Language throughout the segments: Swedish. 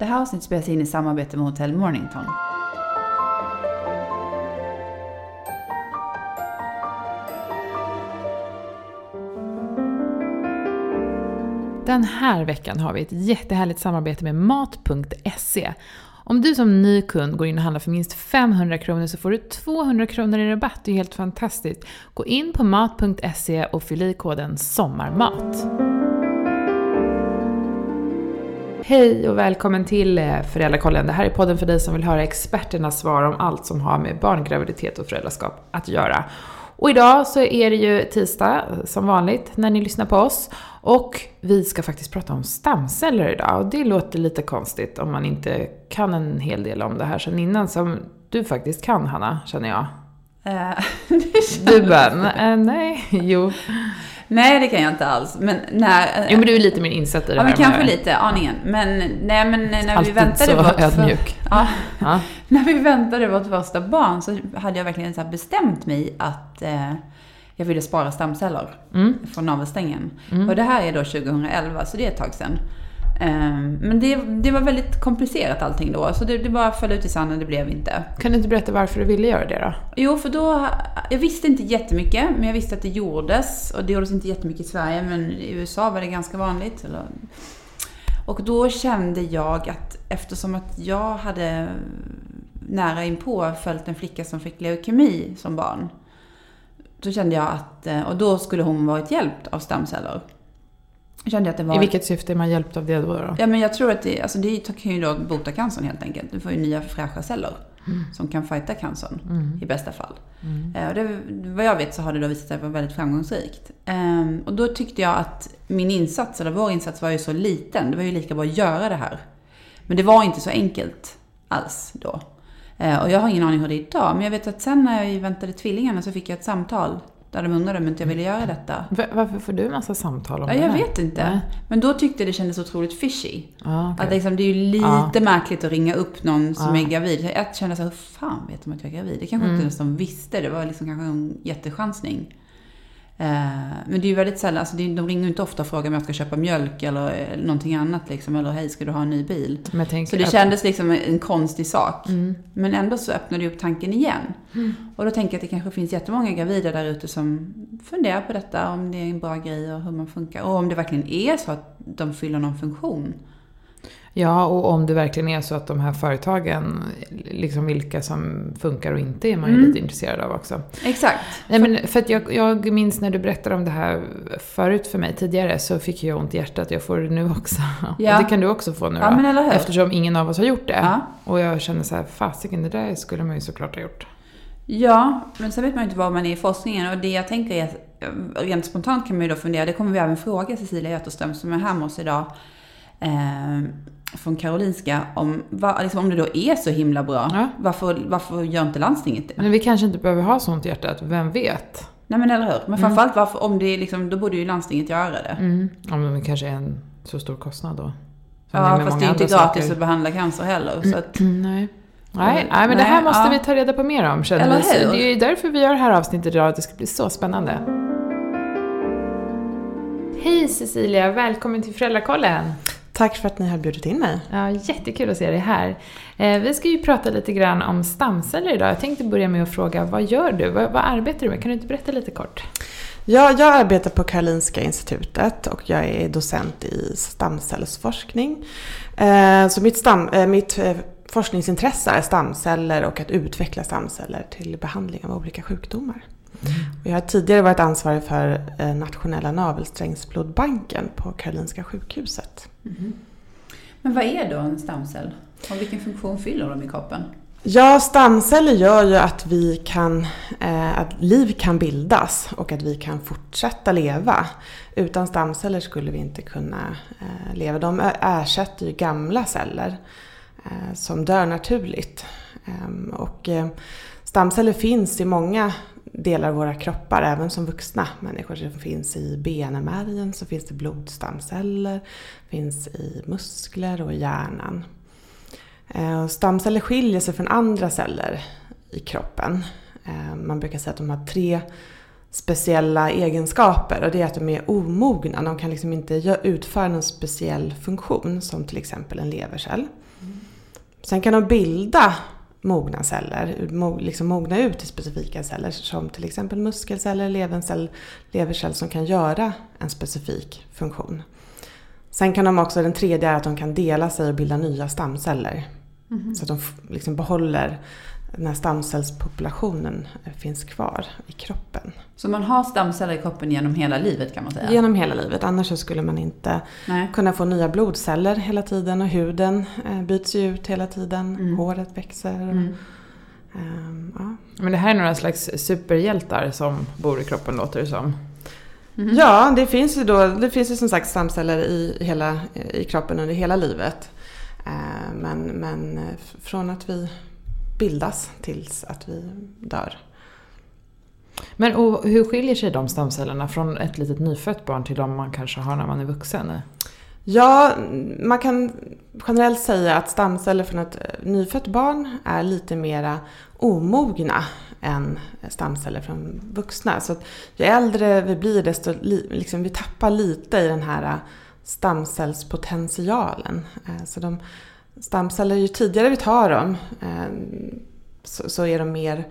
Det här avsnittet spelas in i samarbete med Hotell Mornington. Den här veckan har vi ett jättehärligt samarbete med Mat.se. Om du som ny kund går in och handlar för minst 500 kronor så får du 200 kronor i rabatt. Det är helt fantastiskt. Gå in på Mat.se och fyll i koden SOMMARMAT. Hej och välkommen till eh, Föräldrakollen. Det här är podden för dig som vill höra experternas svar om allt som har med barngraviditet och föräldraskap att göra. Och idag så är det ju tisdag som vanligt när ni lyssnar på oss. Och vi ska faktiskt prata om stamceller idag. Och det låter lite konstigt om man inte kan en hel del om det här sen innan. Som du faktiskt kan Hanna, känner jag. Eh, Du bara, "Äh, nej, jo. Nej, det kan jag inte alls. Men när... Jo men du är lite mer insatt i det Ja, här men kanske med- lite, aningen. Men, nej, men när vi väntade så vårt ödmjuk. Ja, Ja. när vi väntade vårt första barn så hade jag verkligen så bestämt mig att eh, jag ville spara stamceller Mm. från navelsträngen. Och det här är då 2011, så det är ett tag sedan. Ehm, men det, det var väldigt komplicerat allting då, så det, det bara föll ut i sanden, det blev inte. Kan du inte berätta varför du ville göra det då? Jo, för då, jag visste inte jättemycket, men jag visste att det gjordes. Och det gjordes inte jättemycket i Sverige, men i USA var det ganska vanligt. Eller, och då kände jag att eftersom att jag hade nära inpå följt en flicka som fick leukemi som barn. Då kände jag att, och då skulle hon varit hjälpt av stamceller. Kände att det var... I vilket syfte är man hjälpt av det då? då? Ja, men jag tror att det, alltså det kan ju då bota cancern helt enkelt. Du får ju nya fräscha celler som kan fighta cancern Mm. i bästa fall. Eh, Och det, vad jag vet så har det då visat sig vara väldigt framgångsrikt. Ehm, Och då tyckte jag att min insats, eller vår insats var ju så liten. Det var ju lika bra att göra det här. Men det var inte så enkelt alls då. Eh, Och jag har ingen aning hur det är idag. Men jag vet att sen när jag väntade tvillingarna så fick jag ett samtal där de undrade om inte jag ville göra detta. Va- Varför får du en massa samtal om Ja, det jag vet inte. Nej. Men då tyckte jag det kändes otroligt fishy. Ja, okej. Att liksom, det är ju lite Ja. märkligt att ringa upp någon som Ja. är gravid. Jag kände så här, hur fan vet de att jag är gravid? Det kanske Mm. inte ens de visste. Det var liksom kanske en jättechansning. Eh, men det är ju väldigt sällan, alltså de ringer inte ofta och frågar om jag ska köpa mjölk eller, eller någonting annat liksom. Eller hej, ska du ha en ny bil? Så det kändes liksom en konstig sak. Mm. Men ändå så öppnade det upp tanken igen. Och då tänker jag att det kanske finns jättemånga gravida där ute som funderar på detta, om det är en bra grej och hur man funkar. Och om det verkligen är så att de fyller någon funktion. Ja, och om det verkligen är så att de här företagen, liksom vilka som funkar och inte, är man ju Mm. lite intresserad av också. Exakt. Nej, men för att jag, jag minns när du berättade om det här förut för mig tidigare så fick jag ont i hjärtat. Jag får det nu också. Ja. Och det kan du också få nu Ja, då. men eller hur? Eftersom ingen av oss har gjort det. Ja. Och jag känner så här, fasiken, det där skulle man ju såklart ha gjort. Ja, men sen vet man ju inte var man är i forskningen. Och det jag tänker är, rent spontant kan man ju då fundera, det kommer vi även fråga Cecilia Götterström som är här med oss idag, eh, från Karolinska, om, va, liksom, om det då är så himla bra, Ja. varför, varför gör inte landstinget det? Men vi kanske inte behöver ha sånt hjärtat, vem vet? Nej men eller hur? Men framförallt varför, om det är liksom, då borde ju landstinget göra det. Mm. Ja, men det kanske är en så stor kostnad då. Som Ja, med fast det är inte andra gratis saker. att behandla cancer heller. Så att, Mm, nej. Nej, Mm, nej, men det här nej, måste ja. vi ta reda på mer om känner Eller vi. Hur? Det är ju därför vi gör det här avsnittet idag, det ska bli så spännande. Hej Cecilia, välkommen till Föräldrakollen. Tack för att ni har bjudit in mig. Ja, jättekul att se dig här. Eh, vi ska ju prata lite grann om stamceller idag. Jag tänkte börja med att fråga, vad gör du? Vad, vad arbetar du med? Kan du inte berätta lite kort? Ja, jag arbetar på Karolinska institutet och jag är docent i stamcellsforskning. Eh, Så mitt, stam, eh, mitt forskningsintresse är stamceller och att utveckla stamceller till behandling av olika sjukdomar. Jag har tidigare varit ansvarig för eh, nationella navelsträngsblodbanken på Karolinska sjukhuset. men vad är då en stamcell? Och vilken funktion fyller de i kroppen? Ja, stamceller gör ju att vi kan, eh, att liv kan bildas och att vi kan fortsätta leva. Utan stamceller skulle vi inte kunna eh, leva. De ersätter ju gamla celler eh, som dör naturligt. Ehm, och stamceller finns i många delar av våra kroppar, även som vuxna människor. Det finns i benmärgen, så finns det blodstamceller, finns i muskler och i hjärnan. Eh, Stamceller skiljer sig från andra celler i kroppen. Eh, Man brukar säga att de har tre speciella egenskaper och det är att de är omogna. De kan liksom inte utföra någon speciell funktion som till exempel en levercell. Sen kan de bilda mogna celler, liksom mogna ut till specifika celler som till exempel muskelceller, levercell, levercell som kan göra en specifik funktion. Sen kan de också, den tredje är att de kan dela sig och bilda nya stamceller. Mm. Så att de liksom behåller den här stamcellspopulationen finns kvar i kroppen. Så man har stamceller i kroppen genom hela livet kan man säga? Genom hela livet, annars så skulle man inte Nej. kunna få nya blodceller hela tiden och huden eh, byts ju ut hela tiden, mm. håret växer. Mm. Um, ja. Men det här är några slags superhjältar som bor i kroppen låter det som? Mm. Ja, det finns ju då, det finns ju som sagt stamceller i, hela, i kroppen under hela livet. Eh, men, men eh, från att vi bildas tills att vi dör. Men och hur skiljer sig de stamcellerna från ett litet nyfött barn till de man kanske har när man är vuxen? Ja, man kan generellt säga att stamceller från ett nyfött barn är lite mera omogna än stamceller från vuxna. Så ju äldre vi blir desto liksom, vi tappar lite i den här stamcellspotentialen. Eh, så de stamceller, ju tidigare vi tar dem eh, så, är de mer,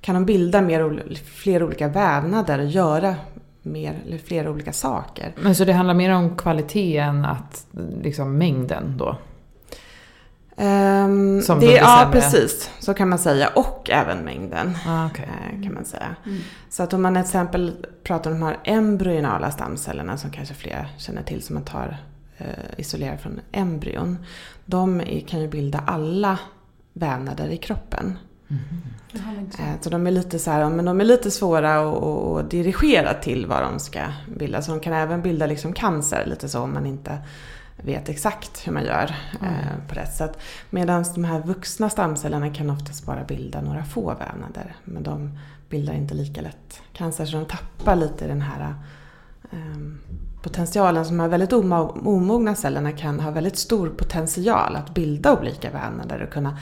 kan de bilda mer, fler olika vävnader och göra mer, eller flera olika saker. Men så det handlar mer om kvalitet än att, liksom mängden då? Um, Som det, ja, precis. Så kan man säga. Och även mängden. Ah, okay. Eh, kan man säga. Mm. Så att om man till exempel pratar om de här embryonala stamcellerna som kanske fler känner till som man tar eh, isolerar från embryon. De kan ju bilda alla vävnader i kroppen. Mm. Så de är lite så här, men de är lite svåra att, att dirigera till vad de ska bilda. Så de kan även bilda liksom cancer lite så om man inte vet exakt hur man gör mm. eh, på rätt sätt. Medan de här vuxna stamcellerna kan oftast bara bilda några få vävnader. Men de bildar inte lika lätt cancer så de tappar lite den här potentialen som är väldigt omogna cellerna kan ha väldigt stor potential att bilda olika vävnader och kunna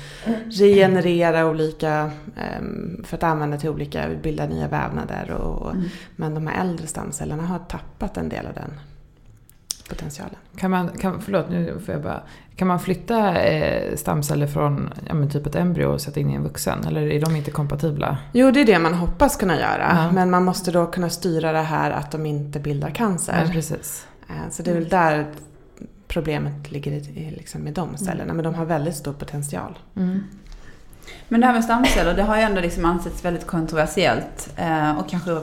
regenerera olika, ehm, för att använda till olika, bilda nya vävnader. Och, mm. Men de här äldre stamcellerna har tappat en del av den potentialen. Kan man, kan, förlåt, nu får jag bara. Kan man flytta eh, stamceller från ja, men typ ett embryo och sätta in i en vuxen? Eller är de inte kompatibla? Jo, det är det man hoppas kunna göra. Ja. Men man måste då kunna styra det här att de inte bildar cancer. Ja, precis. Eh, så det är väl där problemet ligger i, liksom med de cellerna. Mm. Men de har väldigt stor potential. Mm. Men det här med stamceller, det har ju ändå liksom ansetts väldigt kontroversiellt. Eh, och kanske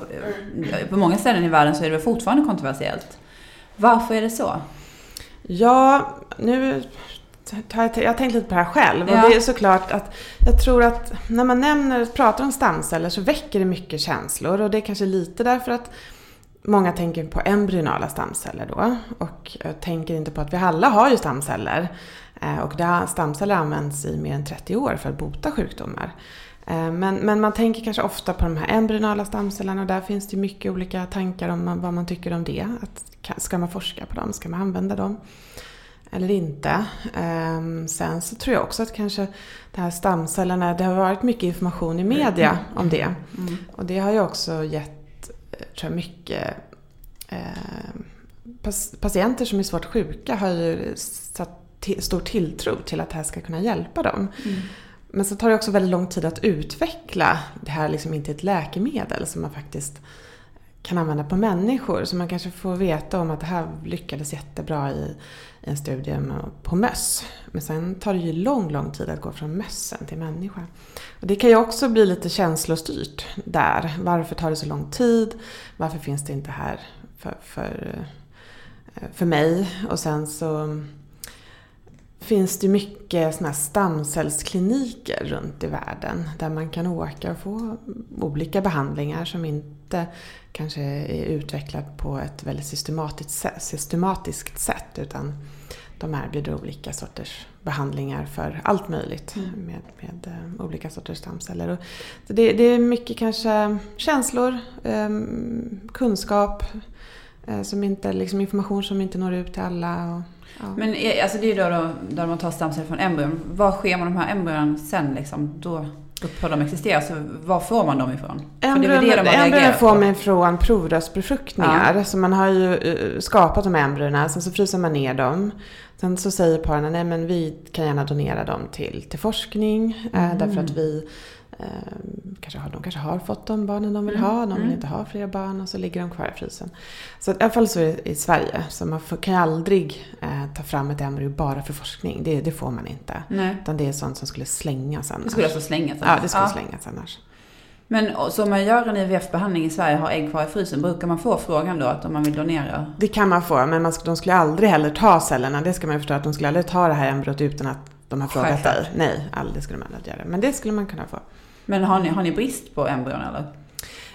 på många ställen i världen så är det fortfarande kontroversiellt. Varför är det så? Ja, nu jag har tänkt lite på det här själv. Ja. Och det är såklart att jag tror att när man nämner, pratar om stamceller så väcker det mycket känslor. Och det är kanske lite därför att många tänker på embryonala stamceller då. Och tänker inte på att vi alla har ju stamceller. Eh, och stamceller används i mer än 30 år för att bota sjukdomar. Eh, men, men man tänker kanske ofta på de här embryonala stamcellerna och där finns det mycket olika tankar om vad man tycker om det. Att, ska man forska på dem? Ska man använda dem? Eller inte. Ehm, sen så tror jag också att kanske de här stamcellerna, det har varit mycket information i media mm. om det. Mm. Och det har ju också gett, tror jag, mycket eh, patienter som är svårt sjuka har ju satt stor tilltro till att det här ska kunna hjälpa dem. Mm. Men så tar det också väldigt lång tid att utveckla det här liksom inte ett läkemedel som man faktiskt kan använda på människor. Så man kanske får veta om att det här lyckades jättebra i, i en studie på möss. Men sen tar det ju lång, lång tid att gå från mössen till människa. Och det kan ju också bli lite känslostyrt där. Varför tar det så lång tid? Varför finns det inte här för, för, eh, för mig? Och sen så finns det mycket såna här stamcellskliniker runt i världen där man kan åka och få olika behandlingar som inte kanske är utvecklat på ett väldigt systematiskt, systematiskt sätt utan de erbjuder olika sorters behandlingar för allt möjligt mm. med, med uh, olika sorters stamceller. Och, det, det, är mycket kanske känslor, um, kunskap, uh, som inte, liksom information som inte når ut till alla. Och, Ja. Men alltså det är ju då, då man tar stamceller från embryon. Vad sker med de här embryon sen liksom? Då... upphör de existera. Så var får man dem ifrån? Embryon, embryon får man från provrörsbefruktningar. Ja. Så man har ju uh, skapat de här embryona, sen så fryser man ner dem. Sen så säger paren, nej men vi kan gärna donera dem till, till forskning. Eh, mm. därför att vi eh, kanske har, de kanske har fått de barnen de vill mm. ha, de vill mm. inte ha fler barn och så ligger de kvar i frysen. Så i alla fall så är det i Sverige. Så man får, kan ju aldrig eh, ta fram ett embryo bara för forskning. Det, det får man inte. Nej. Utan det är sånt som skulle slängas annars. Det skulle alltså slängas annars? Ja, det skulle ja. slängas annars. Men så om man gör en IVF-behandling i Sverige och har ägg kvar i frysen, brukar man få frågan då att om man vill donera? Det kan man få, men man, de skulle aldrig heller ta cellerna. Det ska man förstå att de skulle aldrig ta det här embryot utan att de har frågat dig. Nej, aldrig skulle man aldrig göra. Men det skulle man kunna få. Men har ni, har ni brist på embryon eller?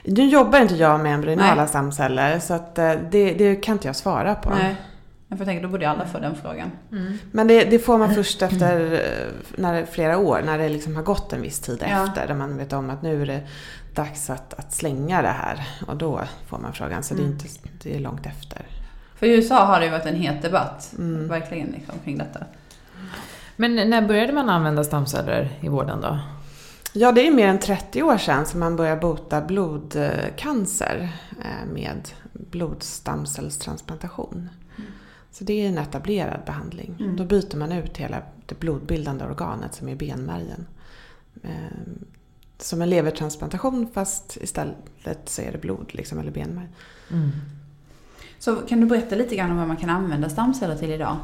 Nu jobbar inte jag med embryonala stamceller så att eh, det, det, kan inte jag svara på. Nej. Jag tänker, då borde alla få den frågan. Mm. Men det, det, får man först efter eh, när flera år, när det liksom har gått en viss tid ja. efter. Där man vet om att nu är det dags att, att slänga det här. Och då får man frågan. Så mm. det, är mm. inte, det är långt efter. För i USA har det ju varit en het debatt, mm. verkligen, liksom, kring detta. Men när började man använda stamceller i vården då? Ja, det är mer än 30 år sedan som man började bota blodcancer eh, med blodstamcellstransplantation. Mm. Så det är en etablerad behandling. Mm. Då byter man ut hela det blodbildande organet som är benmärgen. Eh, som en levertransplantation fast istället så är det blod liksom, eller benmärg. Mm. Så kan du berätta lite grann om vad man kan använda stamceller till idag?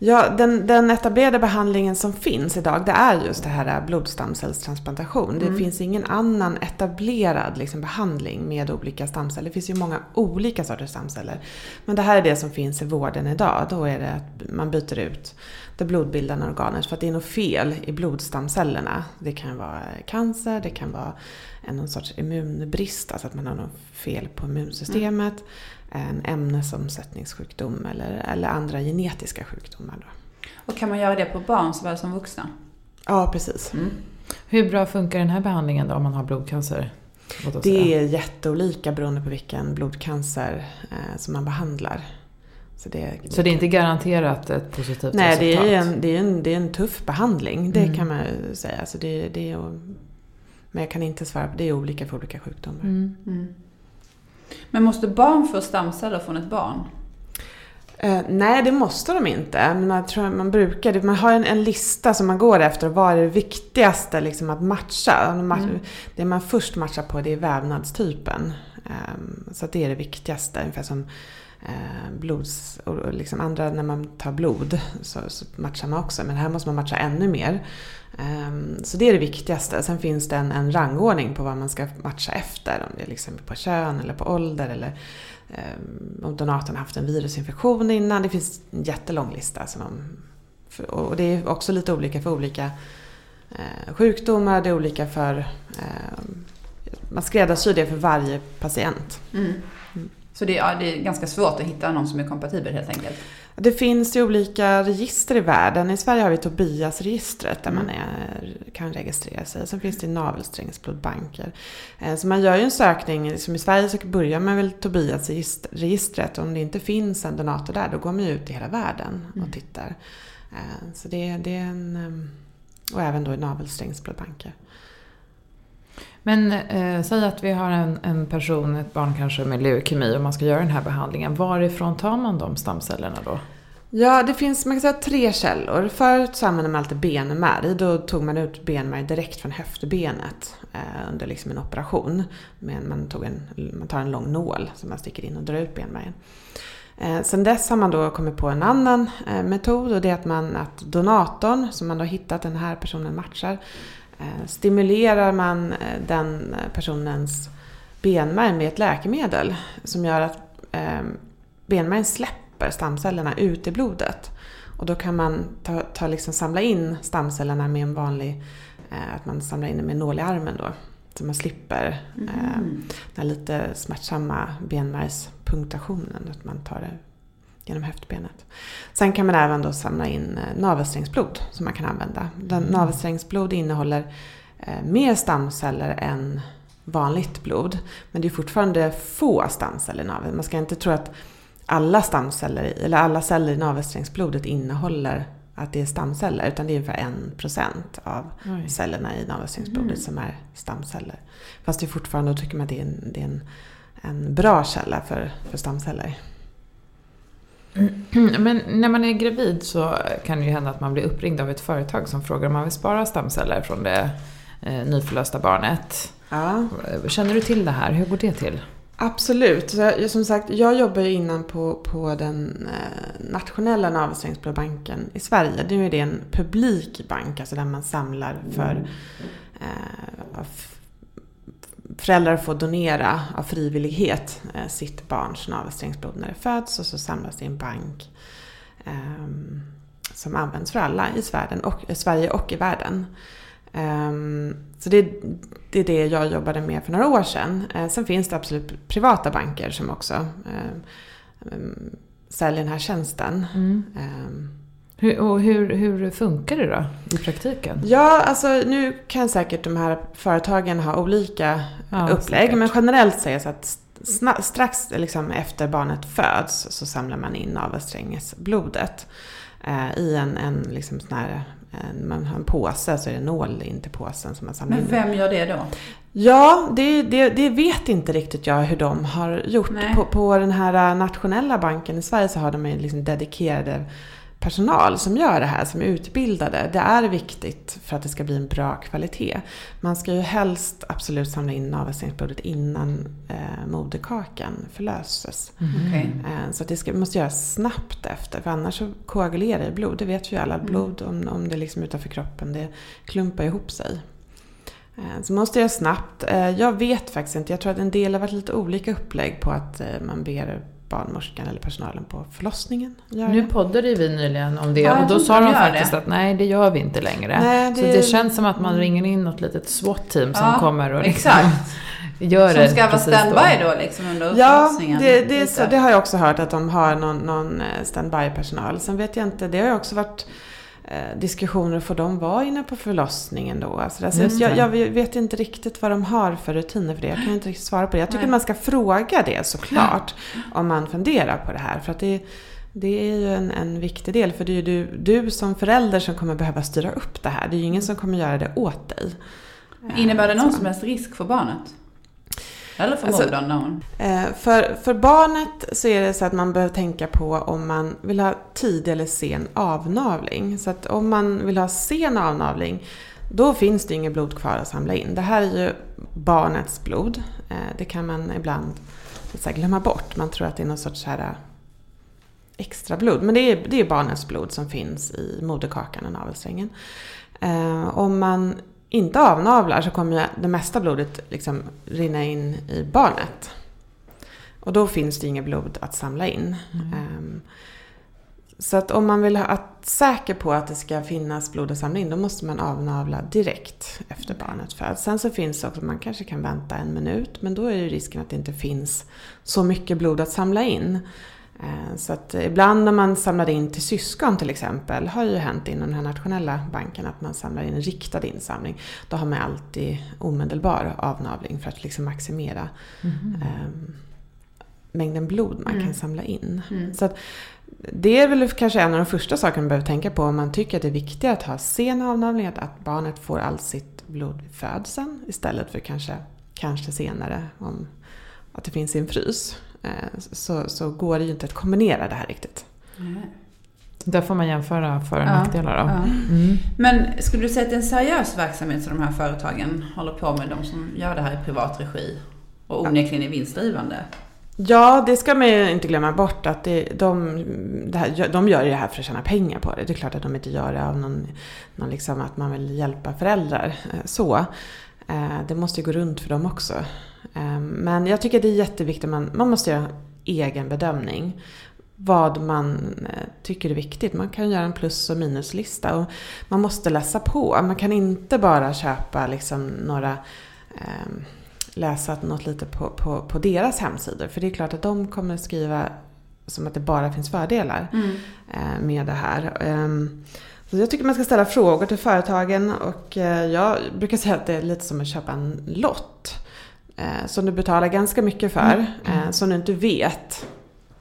Ja, den, den, etablerade behandlingen som finns idag det är just det här blodstamcellstransplantation. Mm. Det finns ingen annan etablerad liksom, behandling med olika stamceller. Det finns ju många olika sorters stamceller. Men det här är det som finns i vården idag. Då är det att man byter ut det blodbildande organet för att det är något fel i blodstamcellerna. Det kan vara cancer, det kan vara någon sorts immunbrist, alltså att man har något fel på immunsystemet. Mm en ämnesomsättningssjukdom eller, eller andra genetiska sjukdomar. Då. Och kan man göra det på barn såväl som vuxna? Ja, precis. Mm. Hur bra funkar den här behandlingen då om man har blodcancer? Det är jätteolika beroende på vilken blodcancer eh, som man behandlar. Så det, så det är inte garanterat ett positivt Nej, resultat? Nej, det, är en, det, är en, det är en tuff behandling. Det mm. kan man säga. Så det, det är, men jag kan inte svara på det. är olika för olika sjukdomar. Mm. Men måste barn få stamceller från ett barn? Eh, nej, det måste de inte. Men jag tror man brukar, man har en, en, lista som man går efter. Vad är det viktigaste liksom, att matcha? Mm. Det man först matchar på det är vävnadstypen. Eh, så det är det viktigaste. Ungefär som blods, och liksom andra, när man tar blod så, så matchar man också. Men här måste man matcha ännu mer. Ehm, så det är det viktigaste. Sen finns det en, en rangordning på vad man ska matcha efter. Om det är liksom på kön eller på ålder eller um, om donatorn har haft en virusinfektion innan. Det finns en jättelång lista. Som de, och det är också lite olika för olika uh, sjukdomar. Det är olika för... Uh, man skräddarsyr det för varje patient. Mm. Så det är, det är ganska svårt att hitta någon som är kompatibel helt enkelt? Det finns ju olika register i världen. I Sverige har vi Tobias-registret där mm. man är, kan registrera sig. Sen finns det navelsträngsblodbanker. Eh, så man gör ju en sökning. Som I Sverige så börjar man väl Tobias-registret. Om det inte finns en donator där, då går man ju ut i hela världen och mm. tittar. Eh, så det, det är en... Eh, och även då i navelsträngsblodbanker. Men eh, säg att vi har en, en person, ett barn kanske med leukemi och man ska göra den här behandlingen. Varifrån tar man de stamcellerna då? Ja, det finns man kan säga, tre källor. Förut så använde man alltid benmärg. Då tog man ut benmärg direkt från höftbenet eh, under liksom en operation. Men man, tog en, man tar en lång nål som man sticker in och drar ut benmärgen. Eh, sen dess har man då kommit på en annan eh, metod och det är att, man, att donatorn, som man då hittat den här personen matchar, stimulerar man eh, den personens benmärg med ett läkemedel som gör att eh, benmärgen släpper stamcellerna ut i blodet. Och då kan man ta, ta liksom samla in stamcellerna med en vanlig, att man samlar in det med en nål i armen då. Så man slipper mm. den lite smärtsamma benmärgspunktationen, att man tar det genom höftbenet. Sen kan man även då samla in eh, navelsträngsblod som man kan använda. Den, mm. Navelsträngsblod innehåller eh, mer stamceller än vanligt blod. Men det är fortfarande få stamceller i naveln. Man ska inte tro att alla stamceller, eller alla celler i navelsträngsblodet innehåller att det är stamceller utan det är ungefär en procent av Oj. cellerna i navelsträngsblodet Mm. som är stamceller. Fast det är fortfarande, då tycker man att det är en, det är en, en bra källa för, för stamceller. Men när man är gravid så kan det ju hända att man blir uppringd av ett företag som frågar om man vill spara stamceller från det eh, nyförlösta barnet. Ja. Känner du till det här? Hur går det till? Absolut. Jag, som sagt, jag jobbar ju innan på, på den eh, nationella navelsträngsblodbanken i Sverige. Nu är det en publik bank, alltså där man samlar för eh, f- föräldrar får donera av frivillighet eh, sitt barns navelsträngsblod när det föds och så samlas det i en bank ehm, som används för alla i Sverige och, i Sverige och i världen. Ehm, så det, är det jag jobbade med för några år sedan. Eh, sen finns det absolut privata banker som också eh, em, säljer den här tjänsten. Ehm, Hur, och hur, hur funkar det då i praktiken? Ja, alltså nu kan säkert de här företagen ha olika Ja, upplägg. säkert. Men generellt sägs att strax liksom efter barnet föds så samlar man in navelsträngesblodet eh, i en, en, liksom sån här, en, man har en påse så är det nål in till påsen som man samlar Men vem gör det då? Ja, det, det, det vet inte riktigt jag hur de har gjort. På, på den här nationella banken i Sverige så har de liksom dedikerade personal som gör det här, som är utbildade. Det är viktigt för att det ska bli en bra kvalitet. Man ska ju helst absolut samla in navelsträngsblodet innan eh, moderkakan förlöses. Okej. Eh, så att det ska, måste göras snabbt efter, för annars så koagulerar ju blod. Det vet ju alla. Blod, om, om det är liksom utanför kroppen, det klumpar ihop sig. Eh, Så måste jag snabbt. Eh, Jag vet faktiskt inte. Jag tror att en del har varit lite olika upplägg på att eh, man ber barnmorskan eller personalen på förlossningen göra Nu det. poddade vi nyligen om det Ja, och då sa de faktiskt det. att nej, det gör vi inte längre. Nej, Så det känns som att man ringer in något litet SWAT-team som Ja, kommer och liksom Exakt. gör det Som ska vara standby då liksom under Ja, förlossningen. det, det, Lite. så, det har jag också hört att de har någon, någon eh, standby-personal. Sen vet jag inte, det har ju också varit diskussioner, får de vara inne på förlossningen då? Alltså, alltså, Just jag, jag vet inte riktigt vad de har för rutiner för det. Jag kan inte riktigt svara på det. Jag tycker Nej. man ska fråga det såklart, om man funderar på det här. För att det, det är ju en, en viktig del, för det är ju du, du som förälder som kommer behöva styra upp det här. Det är ju ingen som kommer göra det åt dig. Innebär det någon Så. som helst risk för barnet? Eller för Alltså-. Eh, För, för barnet så är det så att man behöver tänka på om man vill ha tidig eller sen avnavling. Så att om man vill ha sen avnavling, då finns det inget blod kvar att samla in. Det här är ju barnets blod. Eh, Det kan man ibland så glömma bort. Man tror att det är någon sorts här, eh, extra blod. Men det är, det är barnets blod som finns i moderkakan och navelsträngen. Eh, om man inte avnavlar så kommer det mesta blodet liksom rinna in i barnet. Och då finns det inget blod att samla in. Ehm, så att om man vill ha att, säker på att det ska finnas blod att samla in, då måste man avnavla direkt efter barnet föds. Sen så finns det också, man kanske kan vänta en minut, men då är ju risken att det inte finns så mycket blod att samla in. Eh, Så att ibland när man samlar in till syskon till exempel, har ju hänt inom den här nationella banken att man samlar in en riktad insamling. Då har man alltid omedelbar avnavling för att liksom maximera eh, mängden blod man Mm. kan samla in. Mm. Så att det är väl kanske en av de första sakerna man behöver tänka på om man tycker att det är viktigare att ha sen avnavling, att, att barnet får all sitt blod vid födseln istället för kanske, kanske senare om att det finns i en frys. Eh, Så, så går det ju inte att kombinera det här riktigt. Där får man jämföra för och Ja, nackdelar då. ja. Mm. Men skulle du säga att det är en seriös verksamhet som de här företagen håller på med, de som gör det här i privat regi? Och onekligen är vinstdrivande? Ja, det ska man ju inte glömma bort att det, de, det här, de gör ju det här för att tjäna pengar på det. Det är klart att de inte gör det av någon, någon liksom att man vill hjälpa föräldrar. eh, Så. Eh, Det måste ju gå runt för dem också. Eh, Men jag tycker det är jätteviktigt, man, man måste göra en egen bedömning. Vad man eh, tycker är viktigt. Man kan göra en plus och minuslista. Och man måste läsa på. Man kan inte bara köpa liksom några eh, läsa något lite på, på, på deras hemsidor. För det är klart att de kommer skriva som att det bara finns fördelar Mm. eh, med det här. Ehm, Så jag tycker man ska ställa frågor till företagen och eh, jag brukar säga att det är lite som att köpa en lott. eh, Som du betalar ganska mycket för, eh, som du inte vet.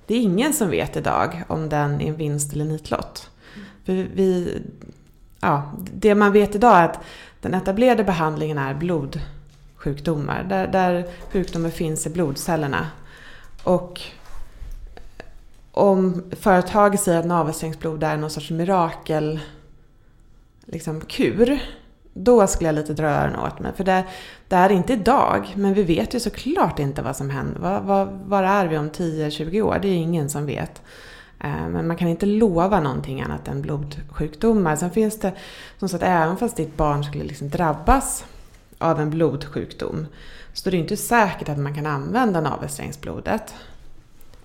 Det är ingen som vet idag om den är en vinst eller nitlott. För vi, ja, det man vet idag är att den etablerade behandlingen är blodsjukdomar. Där, där sjukdomen finns i blodcellerna. Och om företag säger att navelsträngsblod är någon sorts mirakel liksom, kur, då skulle jag lite dra öronen åt mig. För det, det är inte idag, men vi vet ju såklart inte vad som händer. Var, var, var är vi om 10-20 år? Det är ingen som vet. Eh, men man kan inte lova någonting annat än blodsjukdomar. Sen finns det, som sagt, även fast ditt barn skulle liksom drabbas av en blodsjukdom, så är det inte säkert att man kan använda navelsträngsblodet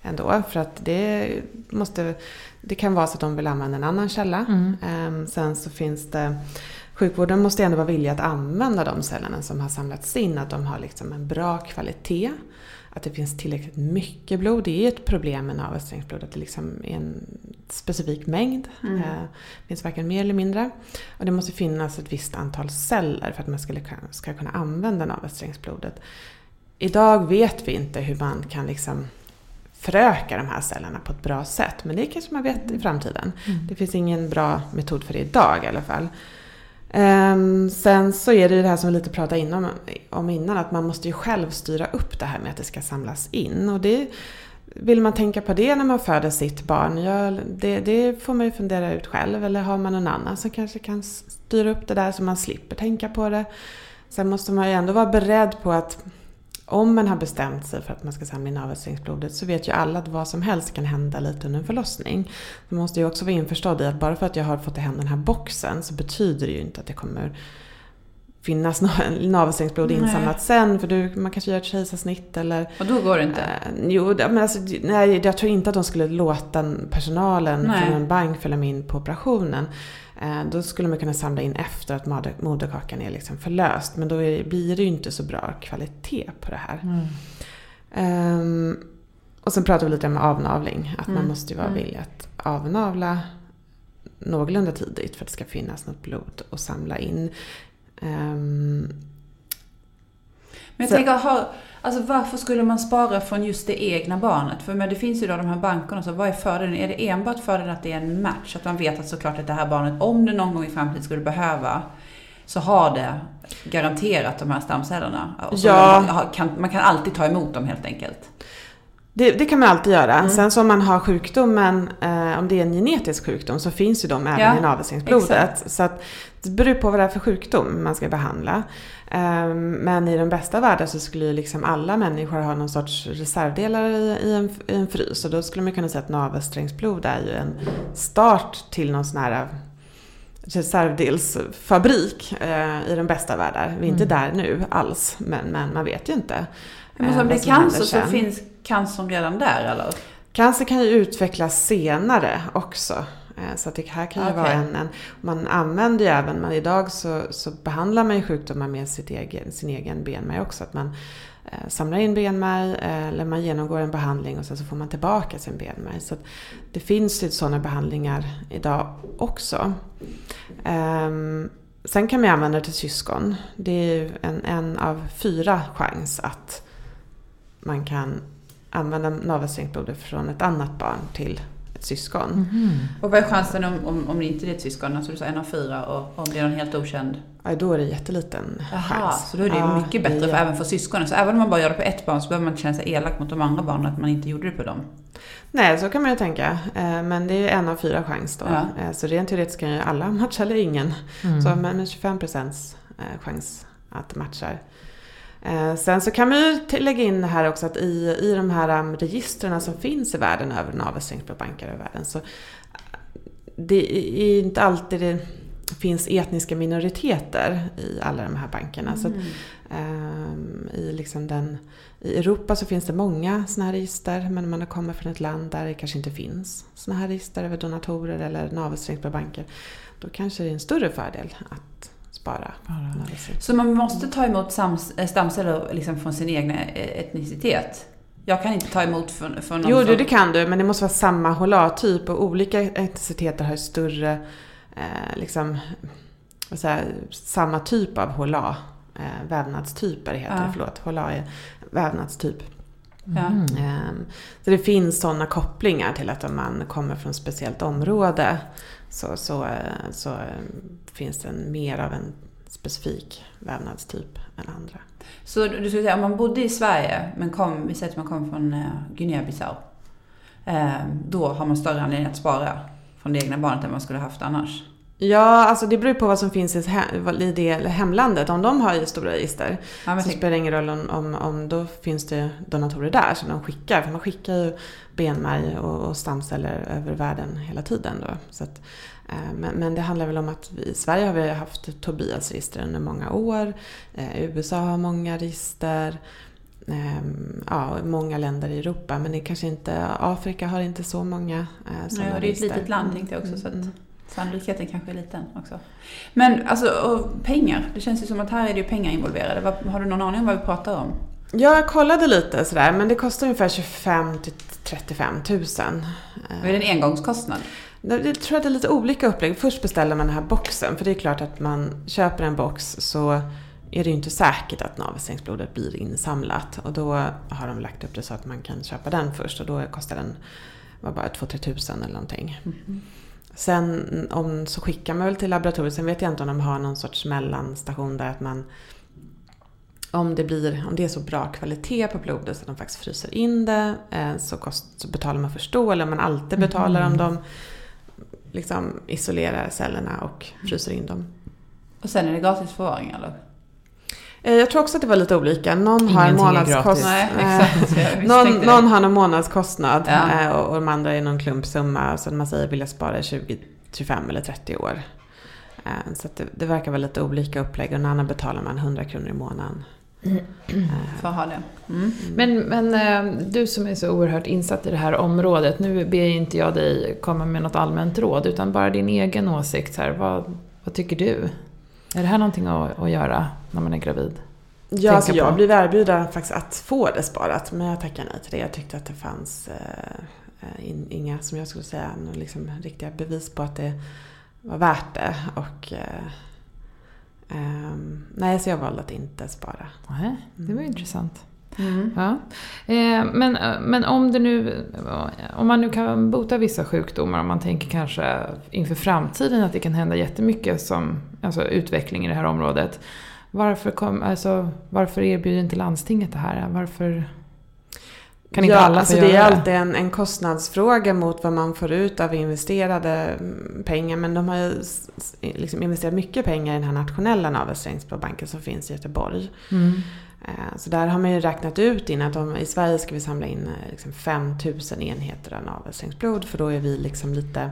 ändå. För att det, måste, det kan vara så att de vill använda en annan källa. Mm. Ehm, sen så finns det Sjukvården måste ändå vara villig att använda de cellerna som har samlats in, att de har liksom en bra kvalitet. Att det finns tillräckligt mycket blod. Det är ett problem med navelsträngsblod, att det liksom är en specifik mängd. Mm. Eh, det finns varken mer eller mindre. Och det måste finnas ett visst antal celler för att man ska, ska kunna använda navelsträngsblodet. Idag vet vi inte hur man kan liksom föröka de här cellerna på ett bra sätt. Men det kanske man vet i framtiden. Mm. Det finns ingen bra metod för det idag i alla fall. Um, sen så är det ju det här som vi lite pratade inom, om innan, att man måste ju själv styra upp det här med att det ska samlas in. Och det, vill man tänka på det när man föder sitt barn? Ja, det, det, får man ju fundera ut själv. Eller har man någon annan som kanske kan styra upp det där så man slipper tänka på det. Sen måste man ju ändå vara beredd på att om man har bestämt sig för att man ska samla in avvätskningsblodet så vet ju alla att vad som helst kan hända lite under en förlossning. Man måste ju också vara införstådd i att bara för att jag har fått hem den här boxen så betyder det ju inte att det kommer finnas navelsträngsblod insamlat sen. För du, man kanske gör ett kejsarsnitt eller... Och då går det inte? Eh, jo, men alltså, nej, jag tror inte att de skulle låta personalen nej. från en bank följa med in på operationen. Eh, då skulle man kunna samla in efter att moderkakan är liksom förlöst. Men då blir det ju inte så bra kvalitet på det här. Mm. Um, och sen pratar vi lite om avnavling. Att mm. man måste ju vara mm. villig att avnavla någorlunda tidigt för att det ska finnas något blod att samla in. Um, men jag så, tänker, har, Alltså varför skulle man spara från just det egna barnet? För men det finns ju då de här bankerna, så vad är fördelen? Är det enbart fördelen att det är en match? Att man vet att såklart att det här barnet, om det någon gång i framtiden skulle behöva, så har det garanterat de här stamcellerna. ja. Man kan, man kan alltid ta emot dem helt enkelt. Det, det, kan man alltid göra. Mm. Sen så om man har sjukdomen, eh, om det är en genetisk sjukdom, så finns ju de även ja, i navelsträngsblodet. Så att det beror på vad det är för sjukdom man ska behandla. Eh, men i den bästa världen så skulle ju liksom alla människor ha någon sorts reservdelar i, en, i en frys. Och då skulle man kunna säga att navelsträngsblod är ju en start till någon sån här reservdelsfabrik eh, i den bästa världen. Vi är inte mm. där nu alls, men, men man vet ju inte. Men om det är cancer så finns cancern redan där eller? Cancer kan ju utvecklas senare också. Eh, så att det här kan ju okay. vara en, en, Man använder ju även, man, idag så, så behandlar man ju sjukdomar med sitt egen, sin egen benmärg också. Att man eh, samlar in benmärg eh, eller man genomgår en behandling och sen så får man tillbaka sin benmärg. Så det finns ju sådana behandlingar idag också. Um, sen kan man använda det till syskon. Det är ju en, en av fyra chans att man kan använda navelsträngsblodet från ett annat barn till ett syskon. Mm. Och vad är chansen om, om, om det inte är ett syskon? Alltså du sa en av fyra och om det är någon helt okänd? Ja, då är det jätteliten Aha, chans. Så då är det ja, mycket bättre för, även för syskonen. Så även om man bara gör det på ett barn så behöver man inte känna sig elak mot de andra barnen att man inte gjorde det på dem. Nej, så kan man ju tänka. Eh, men det är en av fyra chans då. Ja. Eh, så rent teoretiskt kan ju alla matcha eller ingen. Mm. Så med 25 procents eh, chans att det matchar. Eh, sen så kan man ju lägga in här också att i, i de här um, registren som finns i världen över navelsträngsblodbankar i världen så det är inte alltid det finns etniska minoriteter i alla de här bankerna. Mm. Så att, um, i, liksom den, I Europa så finns det många sådana här register men om man kommer från ett land där det kanske inte finns sådana här register över donatorer eller navelsträngsblodbanker då kanske det är en större fördel att spara. Så man måste ta emot eh, stamceller liksom från sin egen eh, etnicitet? Jag kan inte ta emot från, från någon Jo, som... det kan du, men det måste vara samma HLA-typ och olika etniciteter har större, eh, liksom, vad säger, samma typ av HLA. Eh, vävnadstyper heter ja. det, förlåt. HLA är vävnadstyp. Ja. Ehm, Så det finns sådana kopplingar till att om man kommer från ett speciellt område så, så, eh, så eh, finns det mer av en specifik vävnadstyp än andra. Så du skulle säga, om man bodde i Sverige, men kom, vi säger att man kom från eh, Guinea-Bissau. Då har man större anledning att spara från det egna barnet än man skulle haft annars. Ja, alltså det beror på vad som finns i det hemlandet. Om de har ju stora register Ja, så spelar det ingen roll om, om, om då finns det donatorer där som de skickar. För man skickar ju benmärg och, och stamceller över världen hela tiden. Då. Så att, eh, men, men det handlar väl om att vi, i Sverige har vi haft Tobias-register under många år. Eh, USA har många register. Eh, ja, många länder i Europa. Men det kanske inte, Afrika har inte så många eh, sådana ja, det är ett register. litet land tänkte jag också. Så att Mm. Sannolikheten kanske är liten också. Men alltså, pengar. Det känns ju som att här är det ju pengar involverade. Har du någon aning om vad vi pratar om? Jag kollade lite sådär, men det kostar ungefär 25 till 35 000. Vad är det en engångskostnad? Jag tror att det är lite olika upplägg. Först beställer man den här boxen, för det är klart att man köper en box så är det ju inte säkert att navelsträngsblodet blir insamlat. Och då har de lagt upp det så att man kan köpa den först och då kostar den var bara 2-3 tusen eller någonting. Sen om, så skickar man väl till laboratoriet, sen vet jag inte om de har någon sorts mellanstation där att man om det, blir, om det är så bra kvalitet på blodet så att de faktiskt fryser in det eh, så, kost, så betalar man först då. Eller om man alltid betalar om de liksom isolerar cellerna och fryser in dem. Och sen är det gratis förvaring eller? Eh, Jag tror också att det var lite olika. Någon har Ingenting är månadskost... gratis. Nej, eh, Någon, någon har någon månadskostnad Ja. eh, och, och de andra är någon klumpsumma. Så man säger vill jag spara 20, 25 eller 30 år. Så att det, det verkar vara lite olika upplägg. Och en annan betalar man 100 kronor i månaden. Eh, För att ha det. Mm. Men, men eh, du som är så oerhört insatt i det här området, nu ber inte jag dig komma med något allmänt råd, utan bara din egen åsikt här. Vad, vad tycker du? Är det här någonting att, att göra när man är gravid? Ja, alltså jag på. blev erbjuden faktiskt att få det sparat. Men jag tackade nej till det. Jag tyckte att det fanns eh, eh, in, inga, som jag skulle säga, liksom, riktiga bevis på att det var värt det. Och, eh, ehm, nej, så jag valde att inte spara. Nej, det var ju intressant. Mm. Ja. Eh, men, eh, men om det nu, om man nu kan bota vissa sjukdomar, om man tänker kanske inför framtiden att det kan hända jättemycket som alltså utveckling i det här området. Varför, kom, alltså, varför erbjuder inte landstinget det här? Varför kan inte ja, alla alltså göra Det är det? alltid en, en kostnadsfråga mot vad man får ut av investerade mm, pengar. Men de har ju liksom investerat mycket pengar i den här nationella navelsträngsblodbanken som finns i Göteborg. Mm. Eh, Så där har man ju räknat ut in att om, i Sverige ska vi samla in eh, liksom 5000 enheter av navelsträngsblod för då är vi liksom lite,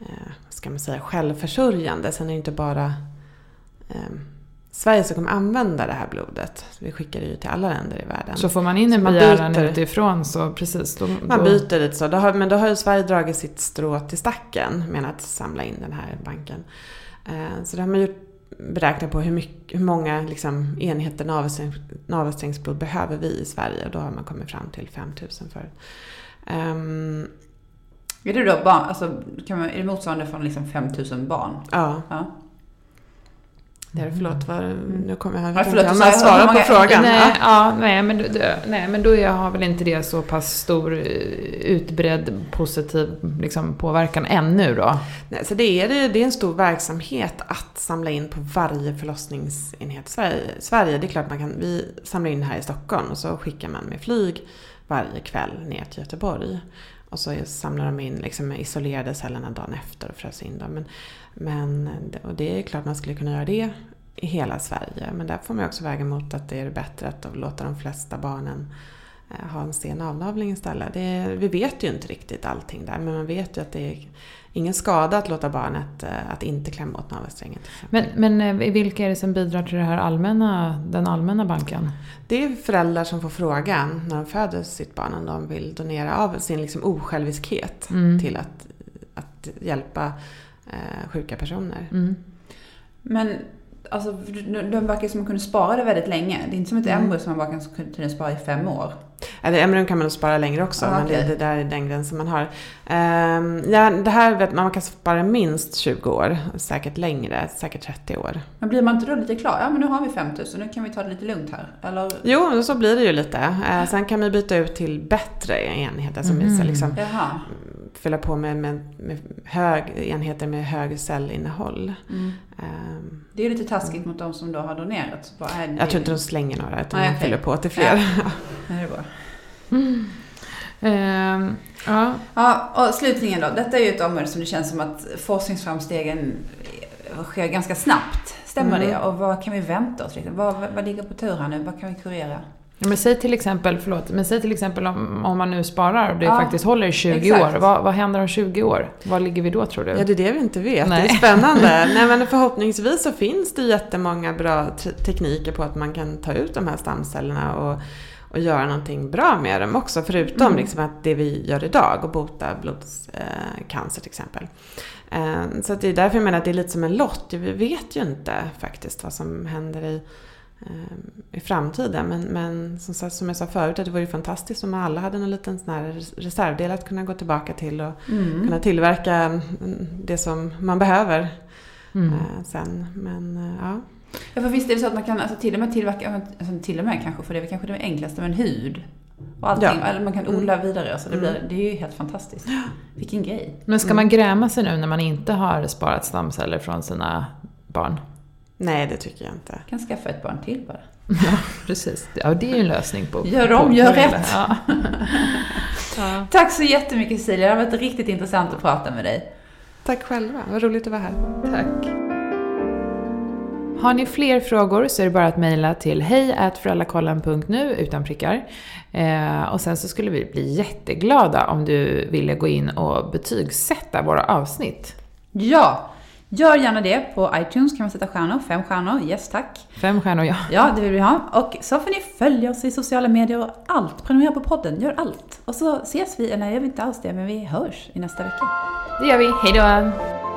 eh, ska man säga, självförsörjande. Sen är det inte bara eh, Sverige som kommer använda det här blodet. Vi skickar det ju till alla länder i världen. Så får man in en man begäran utifrån så precis. Då, man då, byter lite så. Då har, men då har ju Sverige dragit sitt strå till stacken med att samla in den här banken. Eh, Så då har man ju beräknat på hur, mycket, hur många liksom, enheter navelsträng, navelsträngsblod behöver vi i Sverige. Och då har man kommit fram till 5000 för. Um, Är det då barn, alltså, kan man, är det motsvarande från liksom 5000 barn? ja, Ja. Det är det. Förlåt, vad, nu kommer jag, jag om du jag hur på frågan. Nej, Ja. ja, nej, men, nej, men då är- har väl inte det så pass stor eh, utbredd positiv liksom, påverkan ännu då? Nej, så det är, det, det är en stor verksamhet att samla in på varje förlossningsenhet i Sverige. Sverige. Det är klart man kan, vi samlar in här i Stockholm och så skickar man med flyg varje kväll ner till Göteborg. Och så samlar de in liksom isolerade cellerna dagen efter och frös in dem. Men, men och det är klart man skulle kunna göra det i hela Sverige. Men där får man också väga mot att det är bättre att låta de flesta barnen eh, ha en sen avnavling istället. Det vi vet ju inte riktigt allting där men man vet ju att det är ingen skada att låta barnet eh, att inte klämma åt navelsträngen. Men, men eh, vilka är det som bidrar till det här allmänna, den allmänna banken? Det är föräldrar som får frågan när de föder sitt barn om de vill donera av sin liksom osjälviskhet Mm. till att, att hjälpa eh, sjuka personer. Mm. Men Alltså, de verkar som att man kunde spara det väldigt länge. Det är inte som ett Mm. embryo som man bara kan kunna spara i fem år. Eller embryon kan man spara längre också, Ah, men okej. det, det där är den gränsen man har. Ehm, ja, det här vet man, man kan spara minst 20 år, säkert längre, säkert 30 år. Men blir man inte då lite klar? Ja, men nu har vi 5000, nu kan vi ta det lite lugnt här. Eller? Jo, så blir det ju lite. Eh, sen kan man byta ut till bättre enheter, som Mhm. så liksom, Jaha. fylla på med, med, med hög, enheter med hög cellinnehåll. Mm. Ehm, Det är lite taskigt mot de som då har donerat. Det? jag tror inte de slänger några, utan de okej. fyller på till fler. Nej, det är bra. Ehm, ja. Ja, och slutligen då. Detta är ju ett område som det känns som att forskningsframstegen sker ganska snabbt. Stämmer Mm. det? Och vad kan vi vänta oss? Vad, vad, vad ligger på tur här nu? Vad kan vi kurera? Ja, Men säg till exempel, förlåt, men säg till exempel om, om man nu sparar och det Ja, faktiskt håller i 20 exakt. år. Vad, vad händer om 20 år? Var ligger vi då tror du? Ja, det är det vi inte vet. Nej. Det är spännande. Nej, men förhoppningsvis så finns det jättemånga bra te- tekniker på att man kan ta ut de här stamcellerna och, och göra någonting bra med dem också. Förutom Mm. liksom att det vi gör idag och bota blodcancer till exempel. Eh, Så det är därför jag menar att det är lite som en lott. Vi vet ju inte faktiskt vad som händer i, eh, i framtiden. Men, men som, som jag sa förut, det vore ju fantastiskt om alla hade en liten sån här reservdel att kunna gå tillbaka till och Mm. kunna tillverka det som man behöver Mm. eh, sen. Men ja. Ja, för visst är det så att man kan alltså, till och med tillverka, alltså, till och med kanske, för det är väl kanske det enklaste, men hud. Och allting. Ja. Eller man kan odla vidare. Så det, Mm. blir, det är ju helt fantastiskt. Vilken grej. Men ska man gräma sig nu när man inte har sparat stamceller från sina barn? Nej, det tycker jag inte. kan skaffa ett barn till bara. Ja, precis. Ja, det är ju en lösning på... Gör om, på gör rätt. Ja. ja. Tack så jättemycket Cecilia, det har varit riktigt intressant att prata med dig. Tack själva, vad roligt att vara här. Tack. Har ni fler frågor så är det bara att mejla till hejatföräldrakollen.nu utan prickar. Eh, och sen så skulle vi bli jätteglada om du ville gå in och betygsätta våra avsnitt. Ja, gör gärna det. På iTunes kan man sätta stjärnor, fem stjärnor, yes tack. Fem stjärnor ja. Ja, det vill vi ha. Och så får ni följa oss i sociala medier och allt. Prenumerera på podden, gör allt. Och så ses vi, eller jag vet inte alls det, men vi hörs i nästa vecka. Det gör vi. Hej då!